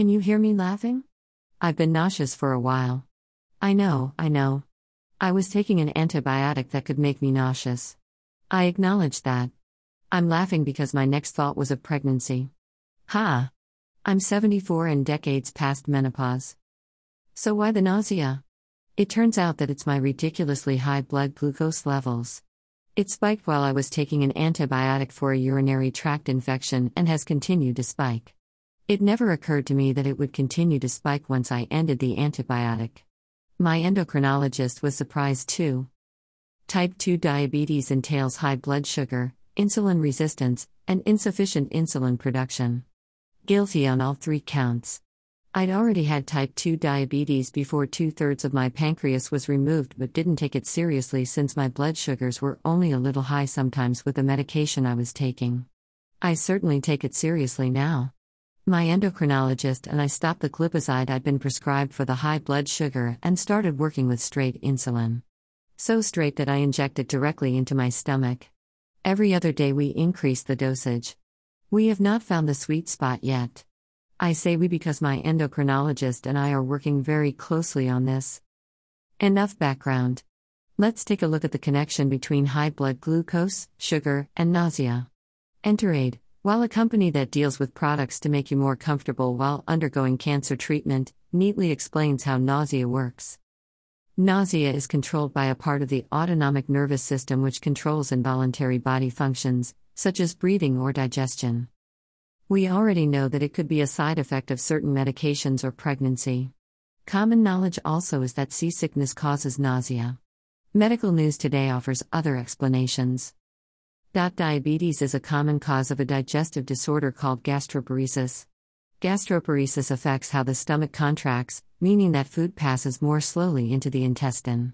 Can you hear me laughing? I've been nauseous for a while. I know, I know. I was taking an antibiotic that could make me nauseous. I acknowledge that. I'm laughing because my next thought was of pregnancy. Ha! I'm 74 and decades past menopause. So why the nausea? It turns out that it's my ridiculously high blood glucose levels. It spiked while I was taking an antibiotic for a urinary tract infection and has continued to spike. It never occurred to me that it would continue to spike once I ended the antibiotic. My endocrinologist was surprised too. Type 2 diabetes entails high blood sugar, insulin resistance, and insufficient insulin production. Guilty on all three counts. I'd already had type 2 diabetes before two thirds of my pancreas was removed, but didn't take it seriously since my blood sugars were only a little high sometimes with the medication I was taking. I certainly take it seriously now. My endocrinologist and I stopped the glipizide I'd been prescribed for the high blood sugar and started working with straight insulin. So straight that I inject it directly into my stomach. Every other day we increase the dosage. We have not found the sweet spot yet. I say we because my endocrinologist and I are working very closely on this. Enough background. Let's take a look at the connection between high blood glucose, sugar, and nausea. Enterade, while a company that deals with products to make you more comfortable while undergoing cancer treatment, neatly explains how nausea works. Nausea is controlled by a part of the autonomic nervous system which controls involuntary body functions, such as breathing or digestion. We already know that it could be a side effect of certain medications or pregnancy. Common knowledge also is that seasickness causes nausea. Medical news today offers other explanations. Diabetes is a common cause of a digestive disorder called gastroparesis. Gastroparesis affects how the stomach contracts, meaning that food passes more slowly into the intestine.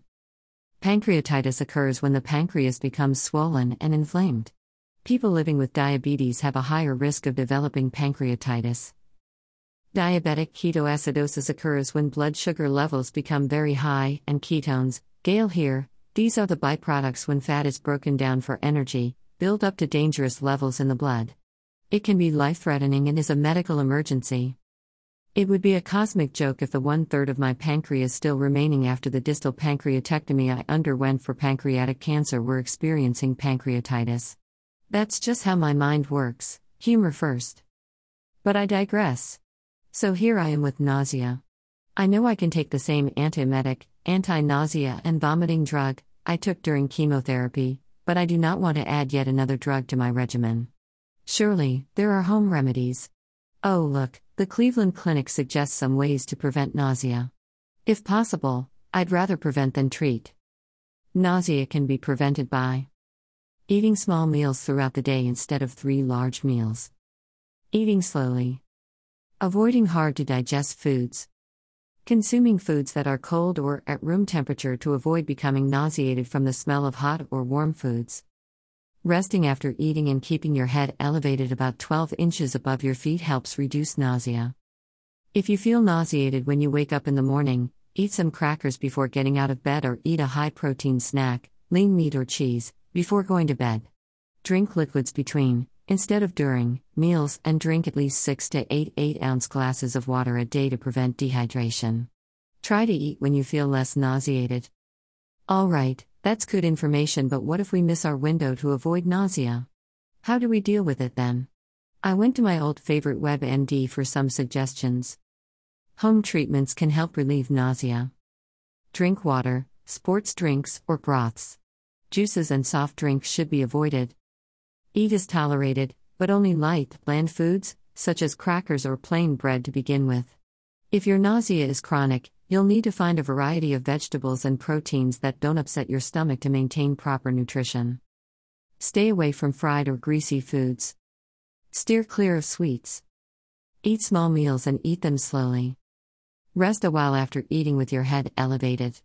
Pancreatitis occurs when the pancreas becomes swollen and inflamed. People living with diabetes have a higher risk of developing pancreatitis. Diabetic ketoacidosis occurs when blood sugar levels become very high, and ketones, Gail here, these are the byproducts when fat is broken down for energy, build up to dangerous levels in the blood. It can be life threatening and is a medical emergency. It would be a cosmic joke if the one third of my pancreas still remaining after the distal pancreatectomy I underwent for pancreatic cancer were experiencing pancreatitis. That's just how my mind works humor first. But I digress. So here I am with nausea. I know I can take the same antiemetic, anti nausea, and vomiting drug I took during chemotherapy, but I do not want to add yet another drug to my regimen. Surely, there are home remedies. Oh, look, the Cleveland Clinic suggests some ways to prevent nausea. If possible, I'd rather prevent than treat. Nausea can be prevented by Eating small meals throughout the day instead of three large meals. Eating slowly. Avoiding hard to digest foods. Consuming foods that are cold or at room temperature to avoid becoming nauseated from the smell of hot or warm foods. Resting after eating and keeping your head elevated about 12 inches above your feet helps reduce nausea. If you feel nauseated when you wake up in the morning, eat some crackers before getting out of bed or eat a high protein snack, lean meat or cheese, before going to bed. Drink liquids between, instead of during, meals and drink at least 6 to 8 8 ounce glasses of water a day to prevent dehydration. Try to eat when you feel less nauseated. Alright, that's good information, but what if we miss our window to avoid nausea? How do we deal with it then? I went to my old favorite WebMD for some suggestions. Home treatments can help relieve nausea. Drink water, sports drinks, or broths juices and soft drinks should be avoided. Eat is tolerated, but only light, bland foods, such as crackers or plain bread to begin with. If your nausea is chronic, you'll need to find a variety of vegetables and proteins that don't upset your stomach to maintain proper nutrition. Stay away from fried or greasy foods. Steer clear of sweets. Eat small meals and eat them slowly. Rest a while after eating with your head elevated.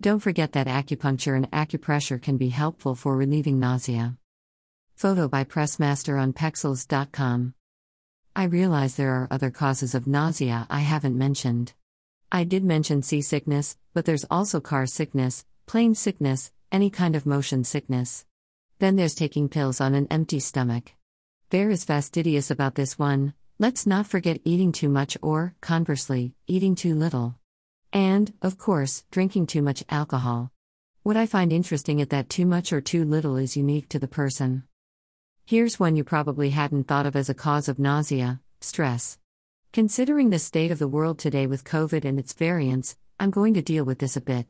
Don't forget that acupuncture and acupressure can be helpful for relieving nausea. Photo by Pressmaster on Pexels.com. I realize there are other causes of nausea I haven't mentioned. I did mention seasickness, but there's also car sickness, plane sickness, any kind of motion sickness. Then there's taking pills on an empty stomach. Bear is fastidious about this one, Let's not forget eating too much or, conversely, eating too little. And, of course, drinking too much alcohol. What I find interesting is that too much or too little is unique to the person. Here's one you probably hadn't thought of as a cause of nausea stress. Considering the state of the world today with COVID and its variants, I'm going to deal with this a bit.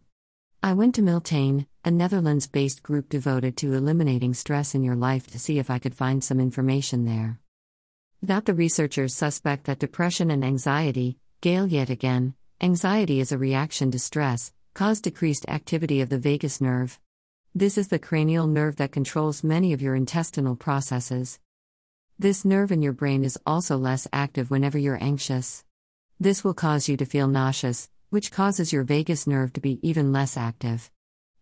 I went to Miltane, a Netherlands based group devoted to eliminating stress in your life, to see if I could find some information there. That the researchers suspect that depression and anxiety, Gail yet again, anxiety is a reaction to stress, cause decreased activity of the vagus nerve. This is the cranial nerve that controls many of your intestinal processes. This nerve in your brain is also less active whenever you're anxious. This will cause you to feel nauseous, which causes your vagus nerve to be even less active.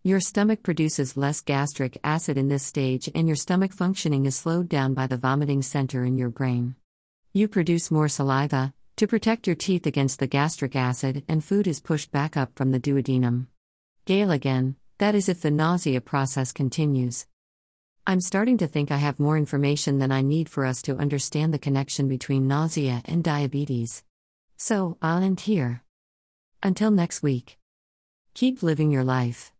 Your stomach produces less gastric acid in this stage, and your stomach functioning is slowed down by the vomiting center in your brain. You produce more saliva to protect your teeth against the gastric acid, and food is pushed back up from the duodenum. Gail again, that is if the nausea process continues. I'm starting to think I have more information than I need for us to understand the connection between nausea and diabetes. So, I'll end here. Until next week. Keep living your life.